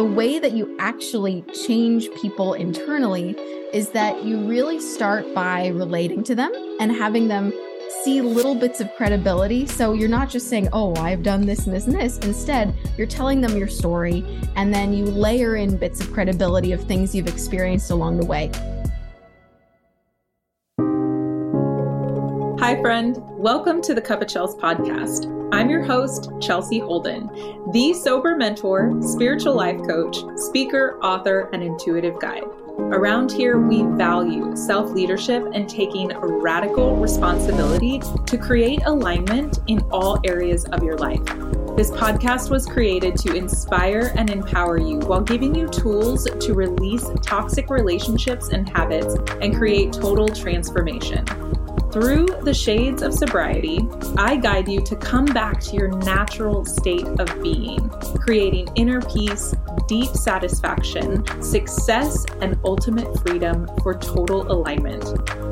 the way that you actually change people internally is that you really start by relating to them and having them see little bits of credibility. So you're not just saying, oh, I've done this and this and this. Instead, you're telling them your story and then you layer in bits of credibility of things you've experienced along the way. Hi, friend. Welcome to the Cup of Chels podcast. I'm your host, Chelsea Holden, the sober mentor, spiritual life coach, speaker, author, and intuitive guide. Around here, we value self leadership and taking radical responsibility to create alignment in all areas of your life. This podcast was created to inspire and empower you while giving you tools to release toxic relationships and habits and create total transformation. Through the shades of sobriety, I guide you to come back to your natural state of being, creating inner peace, deep satisfaction, success, and ultimate freedom for total alignment.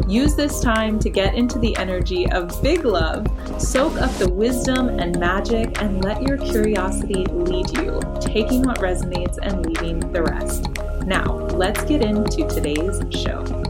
Use this time to get into the energy of big love, soak up the wisdom and magic, and let your curiosity lead you, taking what resonates and leaving the rest. Now, let's get into today's show.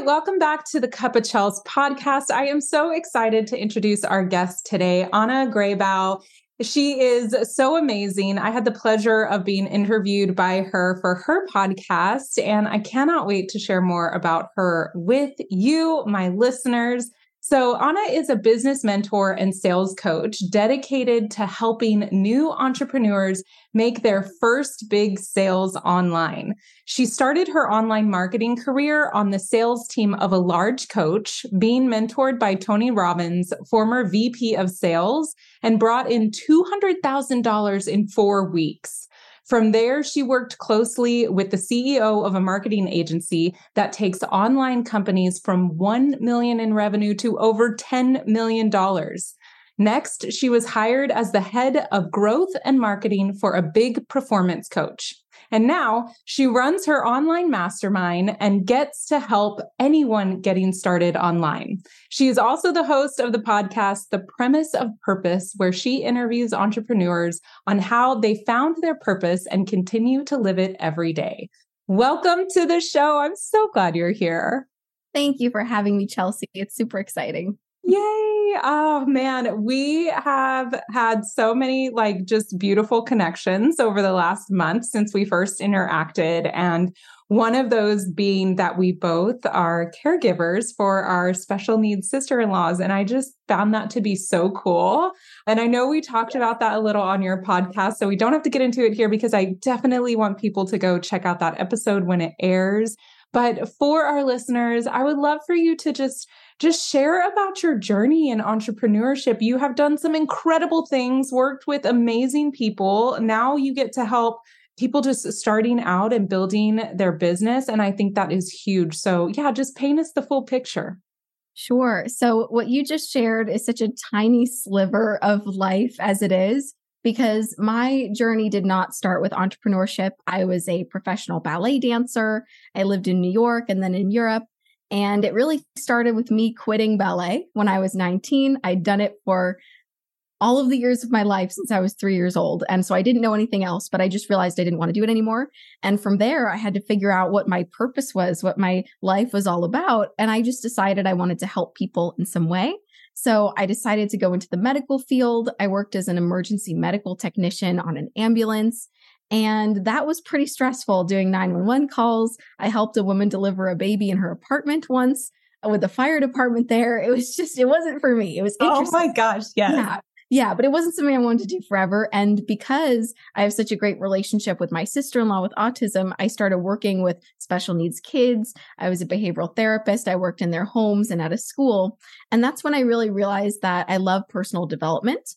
Welcome back to the Cup of Chels podcast. I am so excited to introduce our guest today, Anna Grabow. She is so amazing. I had the pleasure of being interviewed by her for her podcast, and I cannot wait to share more about her with you, my listeners. So, Anna is a business mentor and sales coach dedicated to helping new entrepreneurs make their first big sales online. She started her online marketing career on the sales team of a large coach, being mentored by Tony Robbins, former VP of sales, and brought in $200,000 in four weeks. From there, she worked closely with the CEO of a marketing agency that takes online companies from 1 million in revenue to over 10 million dollars. Next, she was hired as the head of growth and marketing for a big performance coach. And now she runs her online mastermind and gets to help anyone getting started online. She is also the host of the podcast, The Premise of Purpose, where she interviews entrepreneurs on how they found their purpose and continue to live it every day. Welcome to the show. I'm so glad you're here. Thank you for having me, Chelsea. It's super exciting. Yay. Oh man, we have had so many like just beautiful connections over the last month since we first interacted. And one of those being that we both are caregivers for our special needs sister in laws. And I just found that to be so cool. And I know we talked about that a little on your podcast. So we don't have to get into it here because I definitely want people to go check out that episode when it airs. But for our listeners, I would love for you to just just share about your journey in entrepreneurship. You have done some incredible things, worked with amazing people. Now you get to help people just starting out and building their business. And I think that is huge. So, yeah, just paint us the full picture. Sure. So, what you just shared is such a tiny sliver of life as it is, because my journey did not start with entrepreneurship. I was a professional ballet dancer. I lived in New York and then in Europe. And it really started with me quitting ballet when I was 19. I'd done it for all of the years of my life since I was three years old. And so I didn't know anything else, but I just realized I didn't want to do it anymore. And from there, I had to figure out what my purpose was, what my life was all about. And I just decided I wanted to help people in some way. So I decided to go into the medical field. I worked as an emergency medical technician on an ambulance. And that was pretty stressful doing 911 calls. I helped a woman deliver a baby in her apartment once with the fire department there. It was just, it wasn't for me. It was Oh my gosh. Yes. Yeah. Yeah, but it wasn't something I wanted to do forever. And because I have such a great relationship with my sister in law with autism, I started working with special needs kids. I was a behavioral therapist. I worked in their homes and at a school. And that's when I really realized that I love personal development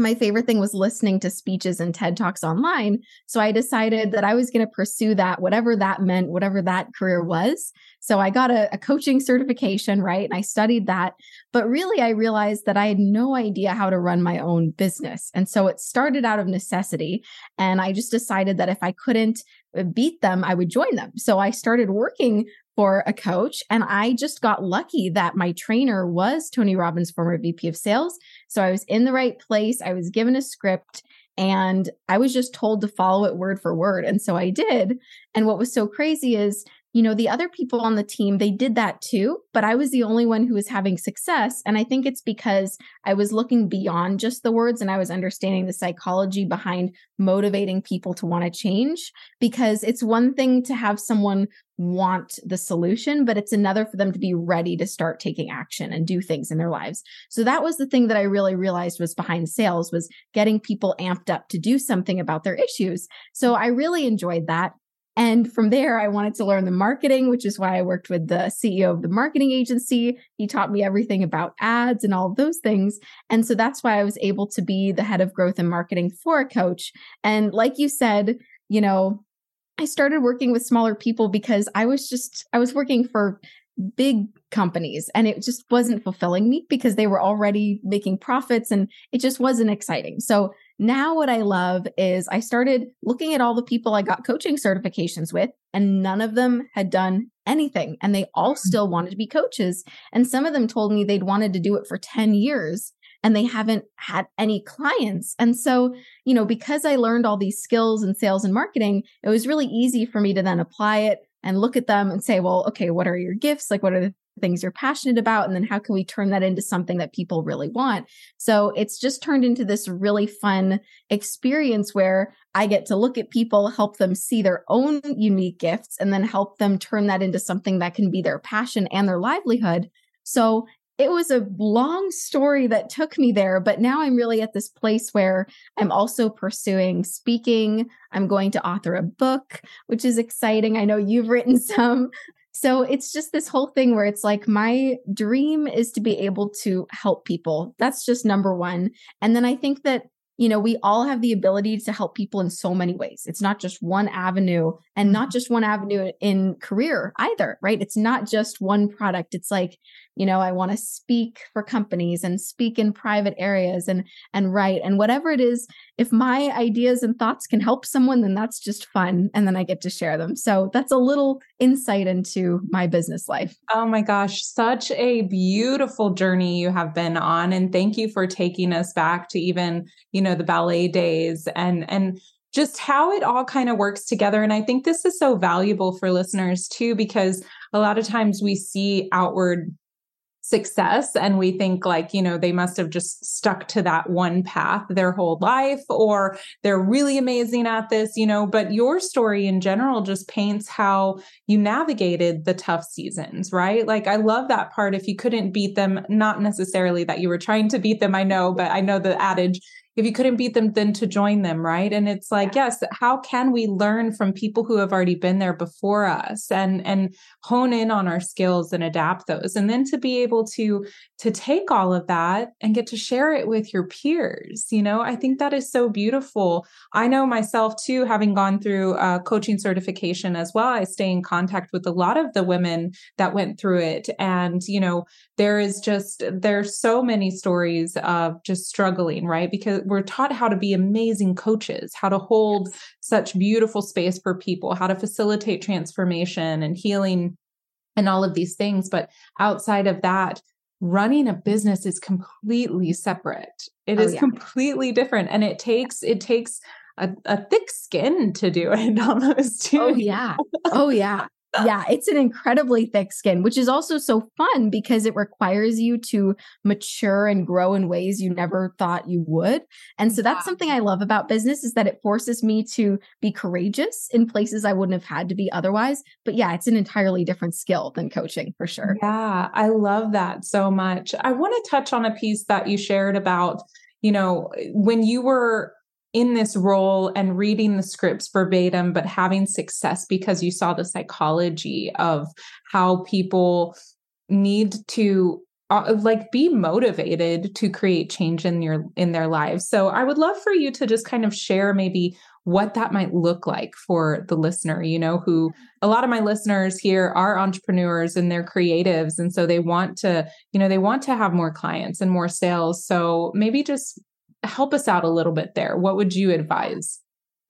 my favorite thing was listening to speeches and TED Talks online. So I decided that I was going to pursue that, whatever that meant, whatever that career was. So I got a, a, coaching certification, right? And I studied that. But really, I realized that I had no idea how to run my own business. And so it started out of necessity. And I just decided that if I couldn't uh, beat them, I would join them. So I started working for a coach. And I just got lucky that my trainer was Tony Robbins' former VP of sales. So I was in the right place. I was given a script and I was just told to follow it word for word. And so I did. And what was so crazy is you know, the other people on the team, they did that too, but I was the only one who was having success. And I think it's because I was looking beyond just the words and I was understanding the psychology behind motivating people to want to change. Because it's one thing to have someone want the solution, but it's another for them to be ready to start taking action and do things in their lives. So that was the thing that I really realized was behind sales was getting people amped up to do something about their issues. So I really enjoyed that. And from there, I wanted to learn the marketing, which is why I worked with the CEO of the marketing agency. He taught me everything about ads and all of those things. And so that's why I was able to be the head of growth and marketing for a coach. And like you said, you know, I started working with smaller people because I was just, I was working for big companies and it just wasn't fulfilling me because they were already making profits and it just wasn't exciting. So now, what I love is I started looking at all the people I got coaching certifications with, and none of them had done anything. And they all mm. still wanted to be coaches. And some of them told me they'd wanted to do it for 10 years and they haven't had any clients. And so, you know, because I learned all these skills in sales and marketing, it was really easy for me to then apply it and look at them and say, well, okay, what are your gifts? Like, what are the things you're passionate about and then how can we turn that into something that people really want so it's just turned into this really fun experience where i get to look at people help them see their own unique gifts and then help them turn that into something that can be their passion and their livelihood so it was a long story that took me there, but now I'm really at this place where I'm also pursuing speaking. I'm going to author a book, which is exciting. I know you've written some. So it's just this whole thing where it's like my dream is to be able to help people. That's just number one. And then I think that you know, we all have the ability to help people in so many ways. It's not just one avenue and not mm-hmm. just one avenue in career either, right? It's not just one product. It's like, you know, I want to speak for companies and speak in private areas and and write and whatever it is, if my ideas and thoughts can help someone, then that's just fun and then I get to share them. So that's a little insight into my business life. Oh my gosh, such a beautiful journey you have been on and thank you for taking us back to even, you know, the ballet days and and just how it all kind of works together and i think this is so valuable for listeners too because a lot of times we see outward success. And we think like you know they must have just stuck to that one path their whole life or they're really amazing at this you know. But your story in general just paints how you navigated the tough seasons right? Like i love that part. If you couldn't beat them not necessarily that you were trying to beat them i know but i know the adage if you couldn't beat them then to join them right? And it's like yes how can we learn from people who have already been there before us and and hone in on our skills and adapt those? And then to be able to to take all of that and get to share it with your peers you know? I think that is so beautiful. I know myself too having gone through a coaching certification as well i stay in contact with a lot of the women that went through it. And you know there is just there's so many stories of just struggling right? Because we're taught how to be amazing coaches how to hold such beautiful space for people how to facilitate transformation and healing and all of these things but outside of that running a business is completely separate It oh, is yeah. completely different and it takes it takes a, a, thick skin to do it almost too. Oh yeah. Oh yeah yeah, it's an incredibly thick skin, which is also so fun because it requires you to mature and grow in ways you never thought you would. And so that's something I love about business is that it forces me to be courageous in places I wouldn't have had to be otherwise. But yeah, it's an entirely different skill than coaching for sure. Yeah, I love that so much. I want to touch on a piece that you shared about, you know, when you were in this role and reading the scripts verbatim, but having success because you saw the psychology of how people need to uh, like be motivated to create change in your in their lives. So I would love for you to just kind of share maybe what that might look like for the listener, you know, who a lot of my listeners here are entrepreneurs and they're creatives and so they want to, you know, they want to have more clients and more sales. So maybe just help us out a little bit there. What would you advise?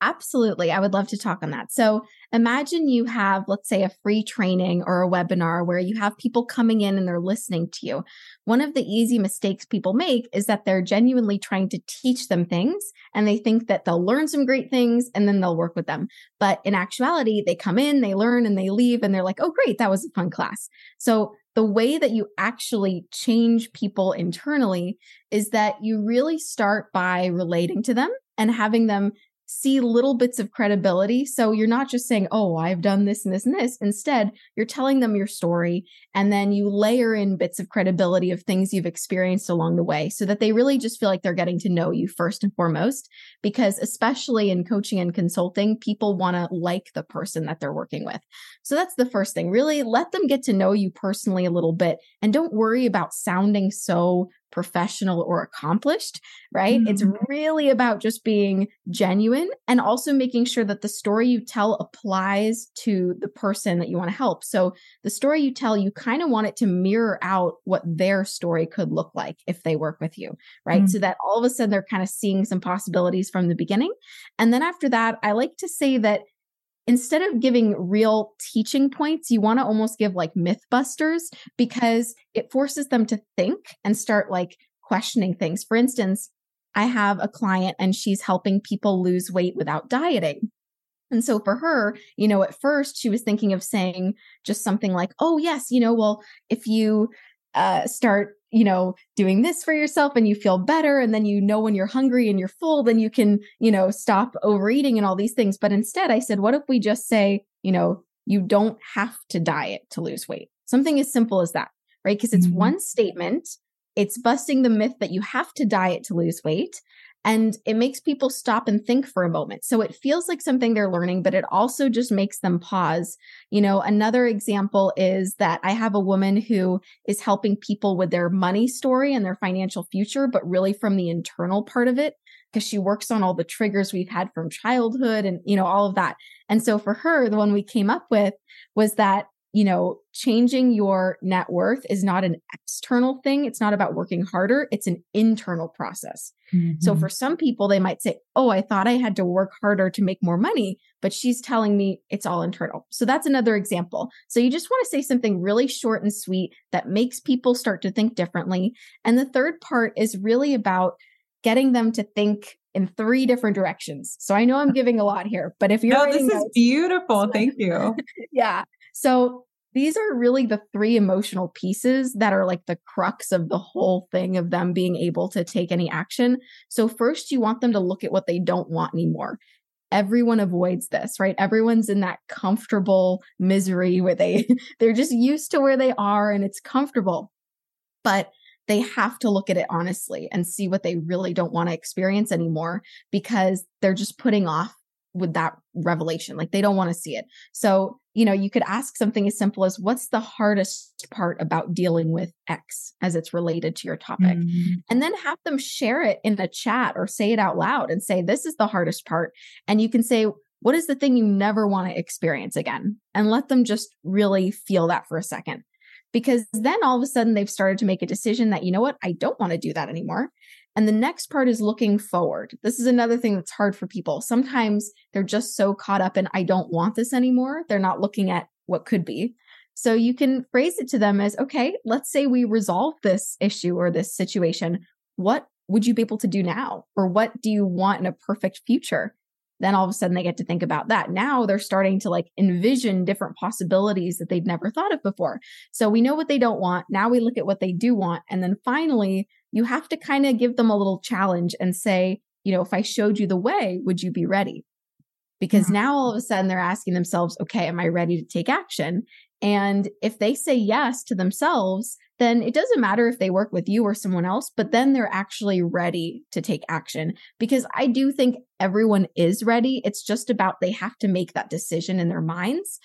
Absolutely. I would love to talk on that. So imagine you have, let's say, a free training or a webinar where you have people coming in and they're listening to you. One of the easy mistakes people make is that they're genuinely trying to teach them things and they think that they'll learn some great things and then they'll work with them. But in actuality, they come in, they learn, and they leave and they're like, oh, great, that was a fun class. So the way that you actually change people internally is that you really start by relating to them and having them see little bits of credibility. So you're not just saying, Oh, I've done this and this and this. Instead, you're telling them your story and then you layer in bits of credibility of things you've experienced along the way so that they really just feel like they're getting to know you first and foremost. Because especially in coaching and consulting, people want to like the person that they're working with. So that's the first thing. Really let them get to know you personally a little bit and don't worry about sounding so professional or accomplished, right? Mm-hmm. It's really about just being genuine and also making sure that the story you tell applies to the person that you want to help. So the story you tell, you kind of want it to mirror out what their story could look like if they work with you, right? Mm-hmm. So that all of a sudden they're kind of seeing some possibilities from the beginning. And then after that, I like to say that instead of giving real teaching points, you want to almost give like mythbusters because it forces them to think and start like questioning things. For instance, I have a client and she's helping people lose weight without dieting. And so for her, you know, at first she was thinking of saying just something like, oh, yes, you know, well, if you uh, start you know doing this for yourself and you feel better and then you know when you're hungry and you're full then you can you know stop overeating and all these things. But instead i said what if we just say you know you don't have to diet to lose weight? Something as simple as that right? Because it's mm-hmm. one statement. It's busting the myth that you have to diet to lose weight and it makes people stop and think for a moment. So it feels like something they're learning, but it also just makes them pause. You know, another example is that I have a woman who is helping people with their money story and their financial future, but really from the internal part of it because she works on all the triggers we've had from childhood and you know all of that. And so for her, the one we came up with was that you know, changing your net worth is not an external thing. It's not about working harder. It's an internal process. Mm-hmm. So for some people, they might say, Oh, I thought I had to work harder to make more money, but she's telling me it's all internal. So that's another example. So you just want to say something really short and sweet that makes people start to think differently. And the third part is really about getting them to think in three different directions. So I know I'm giving a lot here, but if you're No, this is notes, beautiful. Thank you. yeah. So these are really the three emotional pieces that are like the crux of the mm-hmm. whole thing of them being able to take any action. So, first, you want them to look at what they don't want anymore. Everyone avoids this, right? Everyone's in that comfortable misery where they they're just used to where they are and it's comfortable. But they have to look at it honestly and see what they really don't want to experience anymore because they're just putting off with that revelation. Like they don't want to see it. So, you know, you could ask something as simple as what's the hardest part about dealing with X as it's related to your topic? Mm-hmm. And then have them share it in a chat or say it out loud and say, this is the hardest part. And you can say, what is the thing you never want to experience again? And let them just really feel that for a second. Because then all of a sudden they've started to make a decision that, you know what, I don't want to do that anymore. And the next part is looking forward. This is another thing that's hard for people. Sometimes they're just so caught up in, I don't want this anymore. They're not looking at what could be. So you can phrase it to them as, okay, let's say we resolve this issue or this situation. What would you be able to do now? Or what do you want in a perfect future? then all of a sudden they get to think about that. Now they're starting to like envision different possibilities that they've never thought of before. So we know what they don't want. Now we look at what they do want. And then finally, you have to kind of give them a little challenge and say, you know, if I showed you the way, would you be ready? Because mm-hmm. now all of a sudden they're asking themselves, okay, am I ready to take action? And if they say yes to themselves, then it doesn't matter if they work with you or someone else, but then they're actually ready to take action. Because I do think everyone is ready. It's just about they have to make that decision in their minds.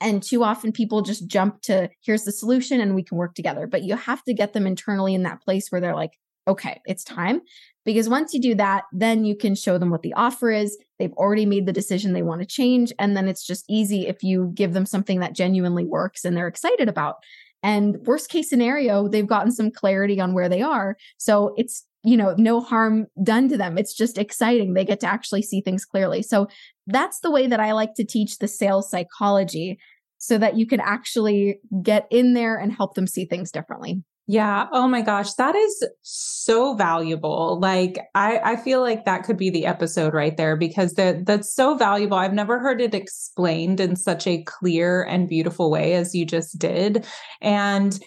And too often people just jump to here's the solution and we can work together. But you have to get them internally in that place where they're like, okay, it's time. Because once you do that, then you can show them what the offer is. They've already made the decision they want to change. And then it's just easy if you give them something that genuinely works and they're excited about. And worst case scenario, they've gotten some clarity on where they are. So it's you know, no harm done to them. It's just exciting. They get to actually see things clearly. So that's the way that I like to teach the sales psychology so that you can actually get in there and help them see things differently. Yeah. Oh my gosh. That is so valuable. Like I, I feel like that could be the episode right there because that that's so valuable. I've never heard it explained in such a clear and beautiful way as you just did. And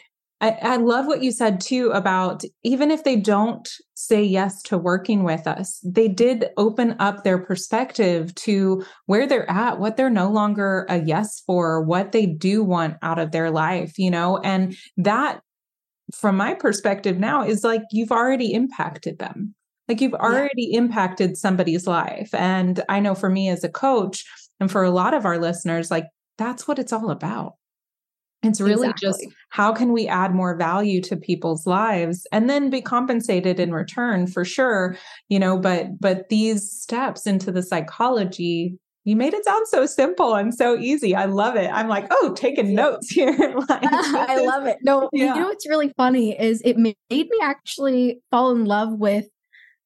I, I love what you said too about even if they don't say yes to working with us, they did open up their perspective to where they're at, what they're no longer a yes for, what they do want out of their life, you know, and that from my perspective now is like you've already impacted them. Like you've already yeah. impacted somebody's life. And I know for me as a coach and for a lot of our listeners, like that's what it's all about. It's really exactly. just how can we add more value to people's lives and then be compensated in return for sure, you know, but but these steps into the psychology you made it sound so simple and so easy. I love it. I'm like, oh, taking notes here. like, I love it. No, yeah. you know what's really funny is it made me actually fall in love with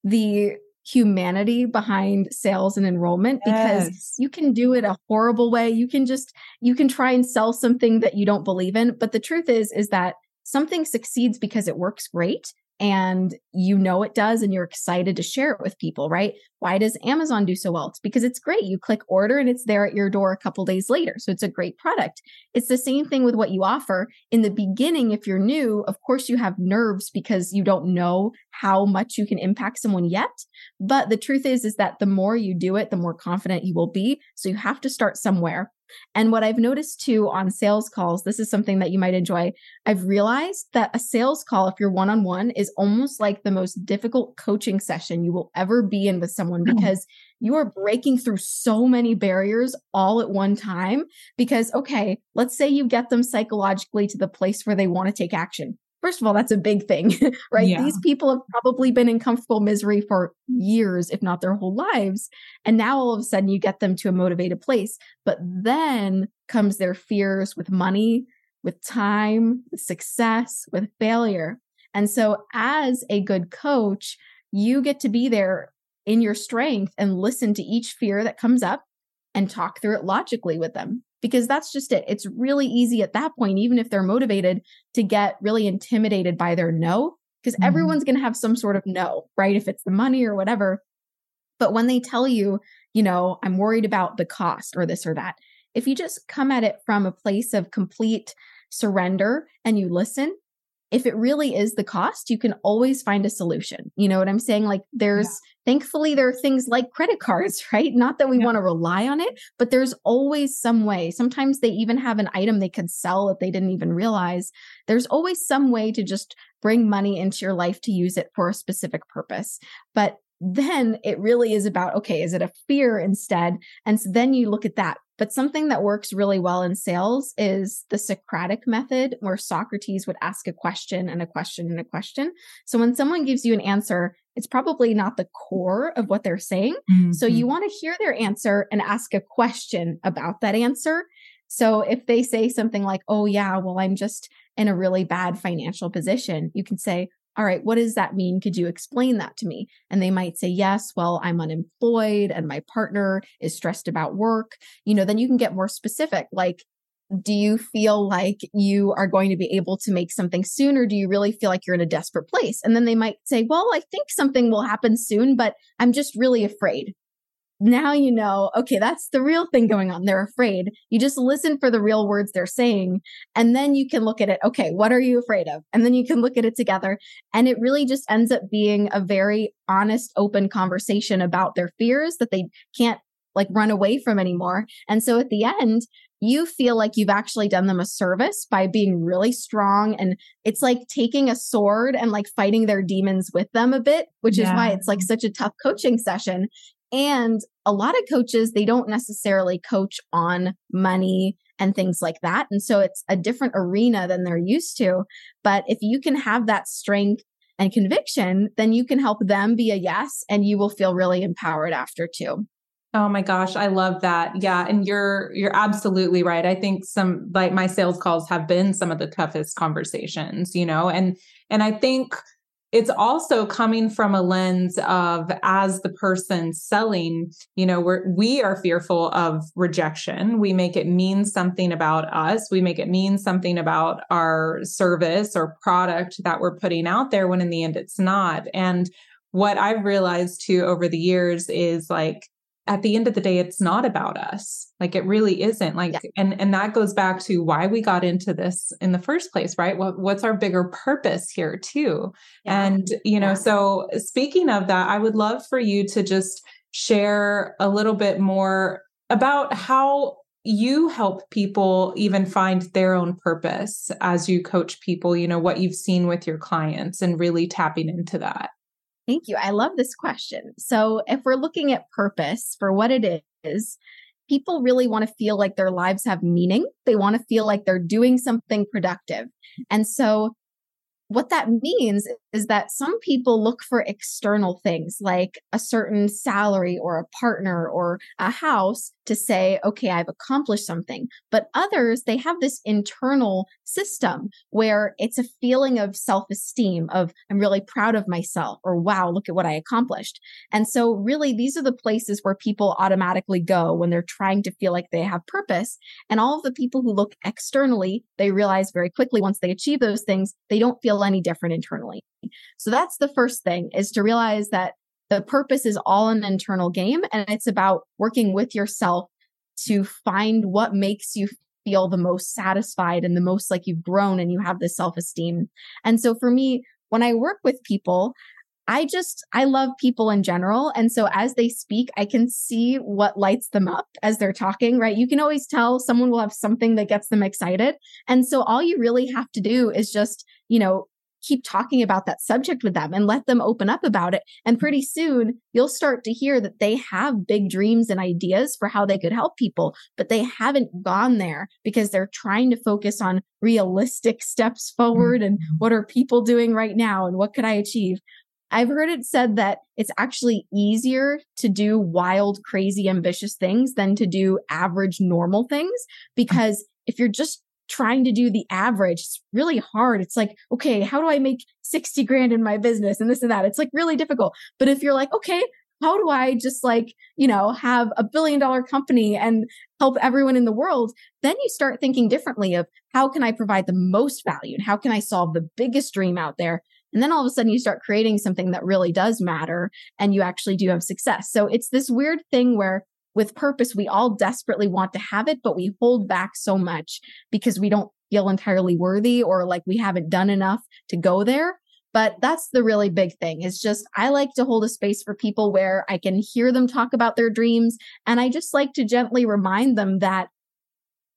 the humanity behind sales and enrollment because you can do it a horrible way. You can just you can try and sell something that you don't believe in, but the truth is is that something succeeds because it works great and you know it does and you're excited to share it with people, right? Why does Amazon do so well? It's because it's great. You click order and it's there at your door a couple days later. So it's a great product. It's the same thing with what you offer. In the beginning, if you're new, of course you have nerves because you don't know how much you can impact someone yet. But the truth is is that the more you do it, the more confident you will be. So you have to start somewhere. And what I've noticed too on sales calls, this is something that you might enjoy. I've realized that a sales call, if you're one on one, is almost like the most difficult coaching session you will ever be in with someone mm. because you are breaking through so many barriers all at one time. Because, okay, let's say you get them psychologically to the place where they want to take action. First of all, that's a big thing, right? Yeah. These people have probably been in comfortable misery for years, if not their whole lives. And now all of a sudden you get them to a motivated place. But then comes their fears with money, with time, with success, with failure. And so, as a good coach, you get to be there in your strength and listen to each fear that comes up and talk through it logically with them because that's just it. It's really easy at that point, even if they're motivated, to get really intimidated by their no, because mm-hmm. everyone's going to have some sort of no, right? If it's the money or whatever. But when they tell you, you know, I'm worried about the cost or this or that, if you just come at it from a place of complete surrender and you listen, if it really is the cost, you can always find a solution. You know what I'm saying? Like there's yeah. thankfully there are things like credit cards, right? Not that we yeah. want to rely on it, but there's always some way. Sometimes they even have an item they could sell that they didn't even realize. There's always some way to just bring money into your life to use it for a specific purpose. But then it really is about okay, is it a fear instead? And so then you look at that. But something that works really well in sales is the Socratic method, where Socrates would ask a question and a question and a question. So when someone gives you an answer, it's probably not the core of what they're saying. Mm-hmm. So you want to hear their answer and ask a question about that answer. So if they say something like, oh, yeah, well, I'm just in a really bad financial position, you can say, all right, what does that mean? Could you explain that to me? And they might say, yes, well, I'm unemployed and my partner is stressed about work. You know, then you can get more specific. Like, do you feel like you are going to be able to make something soon or do you really feel like you're in a desperate place and then they might say well i think something will happen soon but i'm just really afraid now you know, okay, that's the real thing going on. They're afraid. You just listen for the real words they're saying. And then you can look at it. Okay, what are you afraid of? And then you can look at it together. And it really just ends up being a very honest, open conversation about their fears that they can't like run away from anymore. And so at the end, you feel like you've actually done them a service by being really strong. And it's like taking a sword and like fighting their demons with them a bit, which yeah. is why it's like such a tough coaching session and a lot of coaches, they don't necessarily coach on money and things like that. And so it's a different arena than they're used to. But if you can have that strength and conviction, then you can help them be a yes and you will feel really empowered after too. Oh my gosh, I love that. Yeah, and you're you're absolutely right. I think some like my sales calls have been some of the toughest conversations, you know. And and I think it's also coming from a lens of as the person selling you know we're we are fearful of rejection. We make it mean something about us. We make it mean something about our service or product that we're putting out there when in the end it's not. And what i've realized too over the years is like at the end of the day it's not about us like it really isn't like yeah. and and that goes back to why we got into this in the first place right what what's our bigger purpose here too yeah. and you know yeah. so speaking of that i would love for you to just share a little bit more about how you help people even find their own purpose as you coach people you know what you've seen with your clients and really tapping into that Thank you. I love this question. So, if we're looking at purpose for what it is, people really want to feel like their lives have meaning. They want to feel like they're doing something productive. And so, what that means is that some people look for external things like a certain salary or a partner or a house to say, okay, I've accomplished something. But others, they have this internal system where it's a feeling of self esteem, of I'm really proud of myself, or wow, look at what I accomplished. And so, really, these are the places where people automatically go when they're trying to feel like they have purpose. And all of the people who look externally, they realize very quickly once they achieve those things, they don't feel any different internally. So, that's the first thing is to realize that the purpose is all an internal game and it's about working with yourself to find what makes you feel the most satisfied and the most like you've grown and you have this self-esteem. And so for me, when I work with people, I just, I love people in general. And so as they speak, I can see what lights them up as they're talking, right? You can always tell someone will have something that gets them excited. And so all you really have to do is just, you know, keep talking about that subject with them and let them open up about it. And pretty soon you'll start to hear that they have big dreams and ideas for how they could help people, but they haven't gone there because they're trying to focus on realistic steps forward and mm-hmm. what are people doing right now and what could I achieve. I've heard it said that it's actually easier to do wild, crazy, ambitious things than to do average, normal things because if you're just trying to do the average. It's really hard. It's like, okay, how do I make 60 grand in my business and this and that? It's like really difficult. But if you're like, okay, how do I just like, you know, have a billion dollar company and help everyone in the world? Then you start thinking differently of how can I provide the most value and how can I solve the biggest dream out there? And then all of a sudden you start creating something that really does matter and you actually do have success. So it's this weird thing where with purpose, we all desperately want to have it, but we hold back so much because we don't feel entirely worthy or like we haven't done enough to go there. But that's the really big thing is just I like to hold a space for people where I can hear them talk about their dreams. And I just like to gently remind them that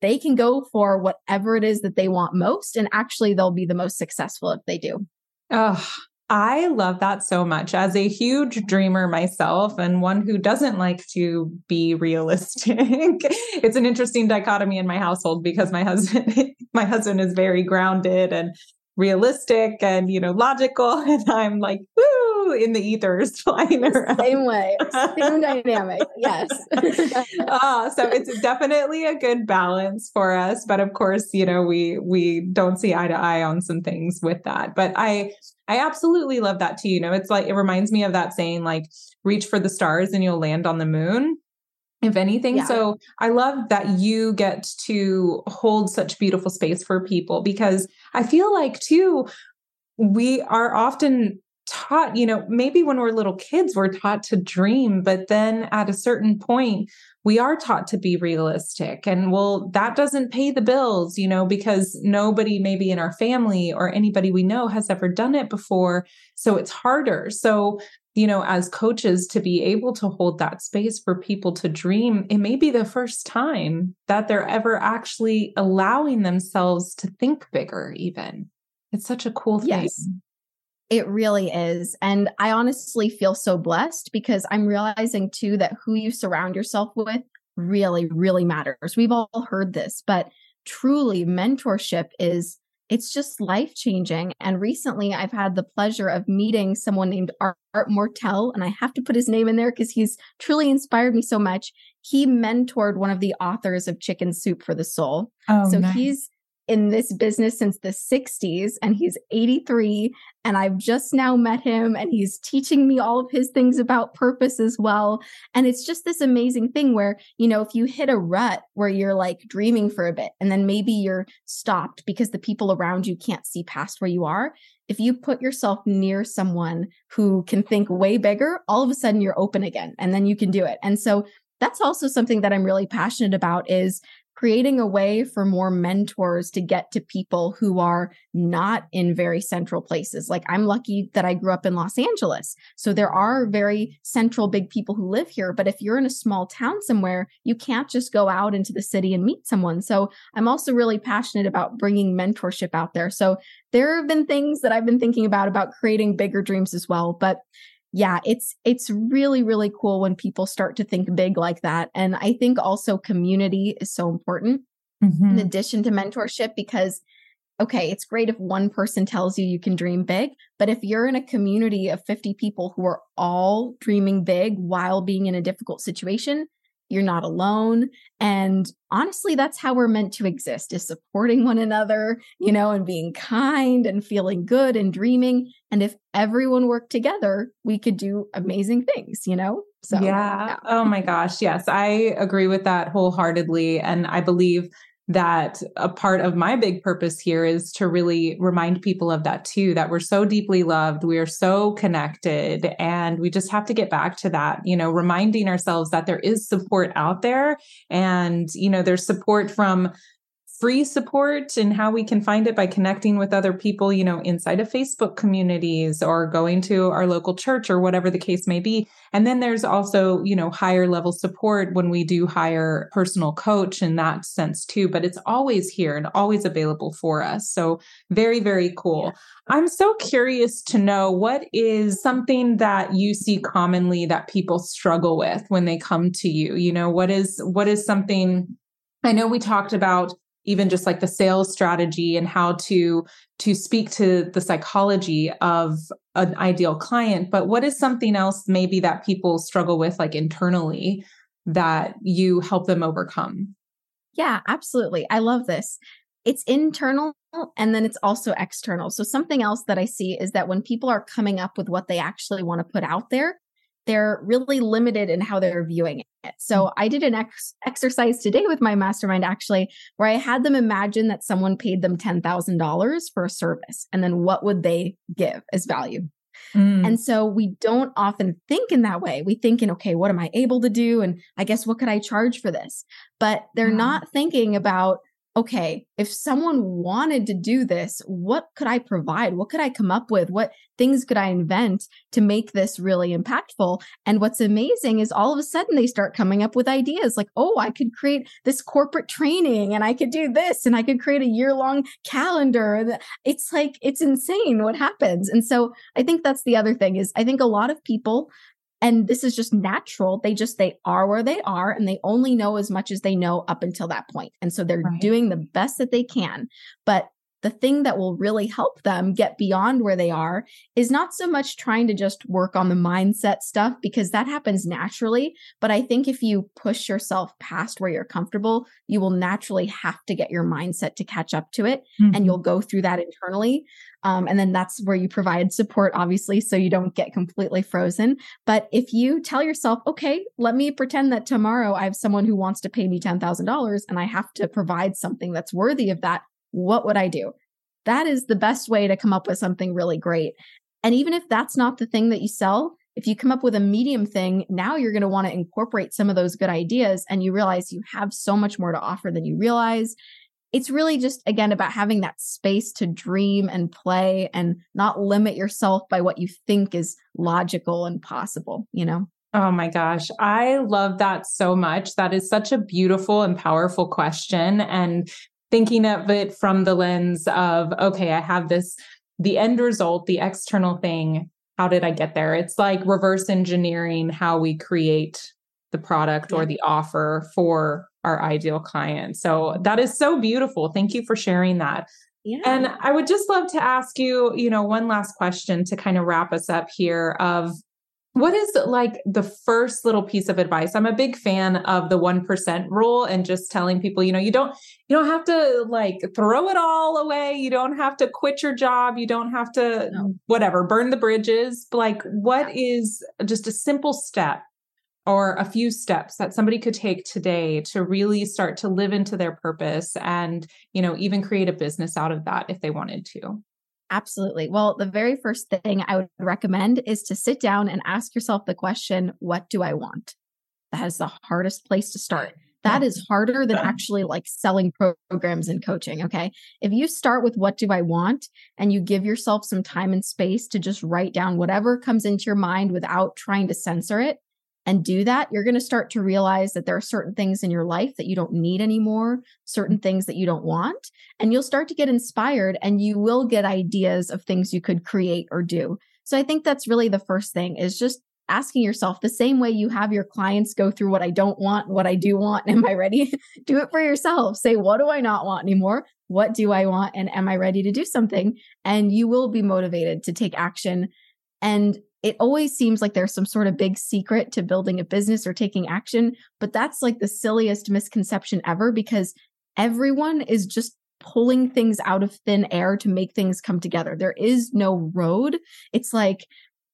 they can go for whatever it is that they want most. And actually, they'll be the most successful if they do. Oh, I love that so much. As a huge dreamer myself and one who doesn't like to be realistic, it's an interesting dichotomy in my household because my husband my husband is very grounded and realistic and you know logical and I'm like woo in the ethers flying around. Same way. Same dynamic. Yes. uh, so it's definitely a good balance for us. But of course, you know, we we don't see eye to eye on some things with that. But I I absolutely love that too. You know, it's like it reminds me of that saying, like, reach for the stars and you'll land on the moon if anything. Yeah. So I love that you get to hold such beautiful space for people because I feel like too, we are often taught, you know, maybe when we're little kids, we're taught to dream, but then at a certain point, we are taught to be realistic. And well, that doesn't pay the bills, you know, because nobody, maybe in our family or anybody we know, has ever done it before. So it's harder. So, you know, as coaches, to be able to hold that space for people to dream, it may be the first time that they're ever actually allowing themselves to think bigger, even. It's such a cool thing. Yes. It really is. And I honestly feel so blessed because I'm realizing too that who you surround yourself with really, really matters. We've all heard this, but truly mentorship is it's just life changing. And recently I've had the pleasure of meeting someone named Art, Mortell, and I have to put his name in there because he's truly inspired me so much. He mentored one of the authors of Chicken Soup for the Soul. Oh, so nice. he's in this business since the 60s and he's 83 and I've just now met him and he's teaching me all of his things about purpose as well. And it's just this amazing thing where, you know, if you hit a rut where you're like dreaming for a bit and then maybe you're stopped because the people around you can't see past where you are, if you put yourself near someone who can think way bigger, all of a sudden you're open again and then you can do it. And so that's also something that I'm really passionate about is creating a way for more mentors to get to people who are not in very central places. Like I'm lucky that I grew up in Los Angeles. So there are very central big people who live here. But if you're in a small town somewhere, you can't just go out into the city and meet someone. So I'm also really passionate about bringing mentorship out there. So there have been things that I've been thinking about, about creating bigger dreams as well. But yeah, it's it's really really cool when people start to think big like that. And I think also community is so important mm-hmm. in addition to mentorship because okay, it's great if one person tells you you can dream big, but if you're in a community of 50 people who are all dreaming big while being in a difficult situation, you're not alone. And honestly, that's how we're meant to exist is supporting one another, you know, and being kind and feeling good and dreaming. And if everyone worked together, we could do amazing things, you know? So, yeah. yeah. Oh my gosh. Yes, I agree with that wholeheartedly. And I believe that a part of my big purpose here is to really remind people of that too that we're so deeply loved we are so connected and we just have to get back to that you know reminding ourselves that there is support out there and you know there's support from free support and how we can find it by connecting with other people, you know, inside of Facebook communities or going to our local church or whatever the case may be. And then there's also, you know, higher level support when we do hire personal coach in that sense too, but it's always here and always available for us. So very, very cool. I'm so curious to know what is something that you see commonly that people struggle with when they come to you? You know, what is what is something I know we talked about even just like the sales strategy and how to to speak to the psychology of an ideal client. But what is something else maybe that people struggle with like internally that you help them overcome? Yeah absolutely. I love this. It's internal and then it's also external. So something else that i see is that when people are coming up with what they actually want to put out there they're really limited in how they're viewing it. So mm. I did an ex- exercise today with my mastermind actually, where I had them imagine that someone paid them $10,000 for a service and then what would they give as value? Mm. And so we don't often think in that way. We think in, okay, what am I able to do? And I guess what could I charge for this? But they're not thinking about, okay, if someone wanted to do this, what could I provide? What could I come up with? What things could I invent to make this really impactful? And what's amazing is all of a sudden they start coming up with ideas like, oh, I could create this corporate training and I could do this and I could create a year long calendar. It's like, it's insane what happens. And so I think that's the other thing is I think a lot of people and this is just natural. They just they are where they are and they only know as much as they know up until that point. And so they're right. doing the best that they can. But the thing that will really help them get beyond where they are is not so much trying to just work on the mindset stuff because that happens naturally. But I think if you push yourself past where you're comfortable, you will naturally have to get your mindset to catch up to it. Mm-hmm. And you'll go through that internally. Um, and then that's where you provide support, obviously, so you don't get completely frozen. But if you tell yourself, okay, let me pretend that tomorrow I have someone who wants to pay me $10,000 and I have to provide something that's worthy of that what would I do? That is the best way to come up with something really great. And even if that's not the thing that you sell, if you come up with a medium thing, now you're going to want to incorporate some of those good ideas and you realize you have so much more to offer than you realize. It's really just, again, about having that space to dream and play and not limit yourself by what you think is logical and possible, you know? Oh my gosh, I love that so much. That is such a beautiful and powerful question. And thinking of it from the lens of, okay, I have this, the end result, the external thing. How did I get there? It's like reverse engineering how we create the product or the offer for our ideal client. So that is so beautiful. Thank you for sharing that. Yeah. And I would just love to ask you, you know, one last question to kind of wrap us up here of what is like the first little piece of advice? I'm a big fan of the 1% rule and just telling people you know you don't you don't have to like throw it all away. You don't have to quit your job. You don't have to no. whatever burn the bridges. Like what is just a simple step or a few steps that somebody could take today to really start to live into their purpose and you know even create a business out of that if they wanted to Absolutely. Well, the very first thing I would recommend is to sit down and ask yourself the question, what do I want? That is the hardest place to start. That is harder than actually like selling programs and coaching. Okay. If you start with what do I want and you give yourself some time and space to just write down whatever comes into your mind without trying to censor it, and do that, you're going to start to realize that there are certain things in your life that you don't need anymore, certain mm-hmm. things that you don't want, and you'll start to get inspired and you will get ideas of things you could create or do. So I think that's really the first thing is just asking yourself the same way you have your clients go through what I don't want, what I do want, am I ready? do it for yourself. Say, what do I not want anymore? What do I want? And am I ready to do something? And you will be motivated to take action. And it always seems like there's some sort of big secret to building a business or taking action, but that's like the silliest misconception ever because everyone is just pulling things out of thin air to make things come together. There is no road. It's like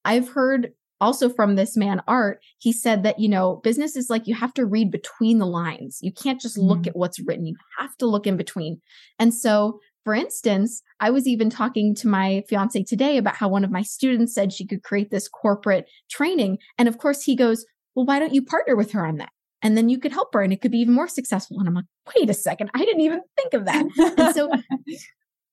I've heard also from this man art he said that you know business is like you have to read between the lines you can't just look mm-hmm. at what's written you have to look in between and so for instance, I was even talking to my fiance today about how one of my students said she could create this corporate training. And of course, he goes, Well, why don't you partner with her on that? And then you could help her and it could be even more successful. And I'm like, Wait a second, I didn't even think of that. and so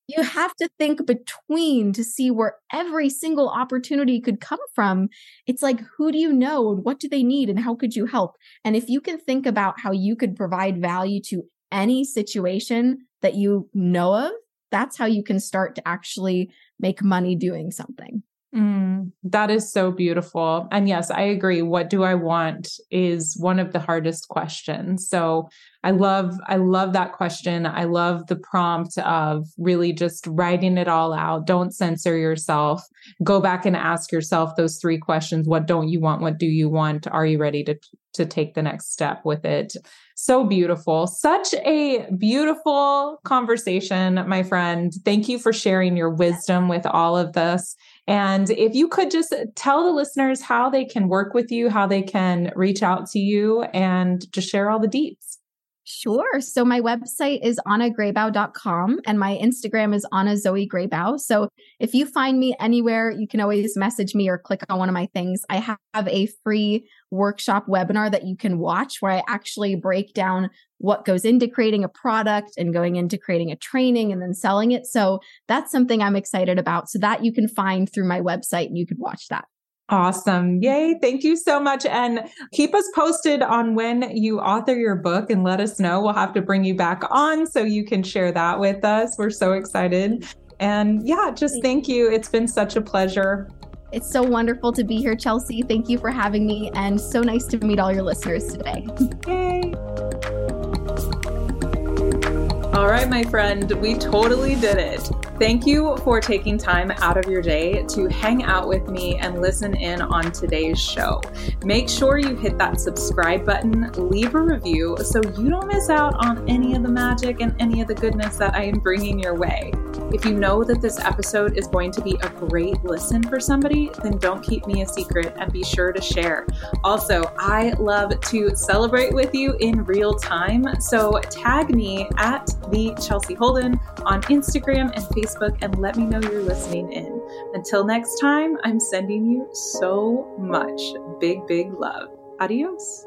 you have to think between to see where every single opportunity could come from. It's like, who do you know? And what do they need? And how could you help? And if you can think about how you could provide value to any situation that you know of, that's how you can start to actually make money doing something. Mm, that is so beautiful. And yes, I agree. What do I want is one of the hardest questions. So I love, I love that question. I love the prompt of really just writing it all out. Don't censor yourself. Go back and ask yourself those three questions. What don't you want? What do you want? Are you ready to, to take the next step with it? So beautiful. Such a beautiful conversation, my friend. Thank you for sharing your wisdom with all of this. And if you could just tell the listeners how they can work with you, how they can reach out to you, and just share all the deets. Sure. So my website is annagrabow.com and my Instagram is Anna Zoe Grabow. So if you find me anywhere, you can always message me or click on one of my things. I have a free workshop webinar that you can watch where I actually break down what goes into creating a product and going into creating a training and then selling it. So that's something I'm excited about. So that you can find through my website and you could watch that. Awesome. Yay. Thank you so much. And keep us posted on when you author your book and let us know. We'll have to bring you back on so you can share that with us. We're so excited. And yeah, just thank you. It's been such a pleasure. It's so wonderful to be here, Chelsea. Thank you for having me, and so nice to meet all your listeners today. Yay. All right, my friend, we totally did it. Thank you for taking time out of your day to hang out with me and listen in on today's show. Make sure you hit that subscribe button, leave a review so you don't miss out on any of the magic and any of the goodness that I am bringing your way. If you know that this episode is going to be a great listen for somebody, then don't keep me a secret and be sure to share. Also, I love to celebrate with you in real time. So tag me at the Chelsea Holden on Instagram and Facebook Facebook and let me know you're listening in. Until next time, I'm sending you so much big, big love. Adios.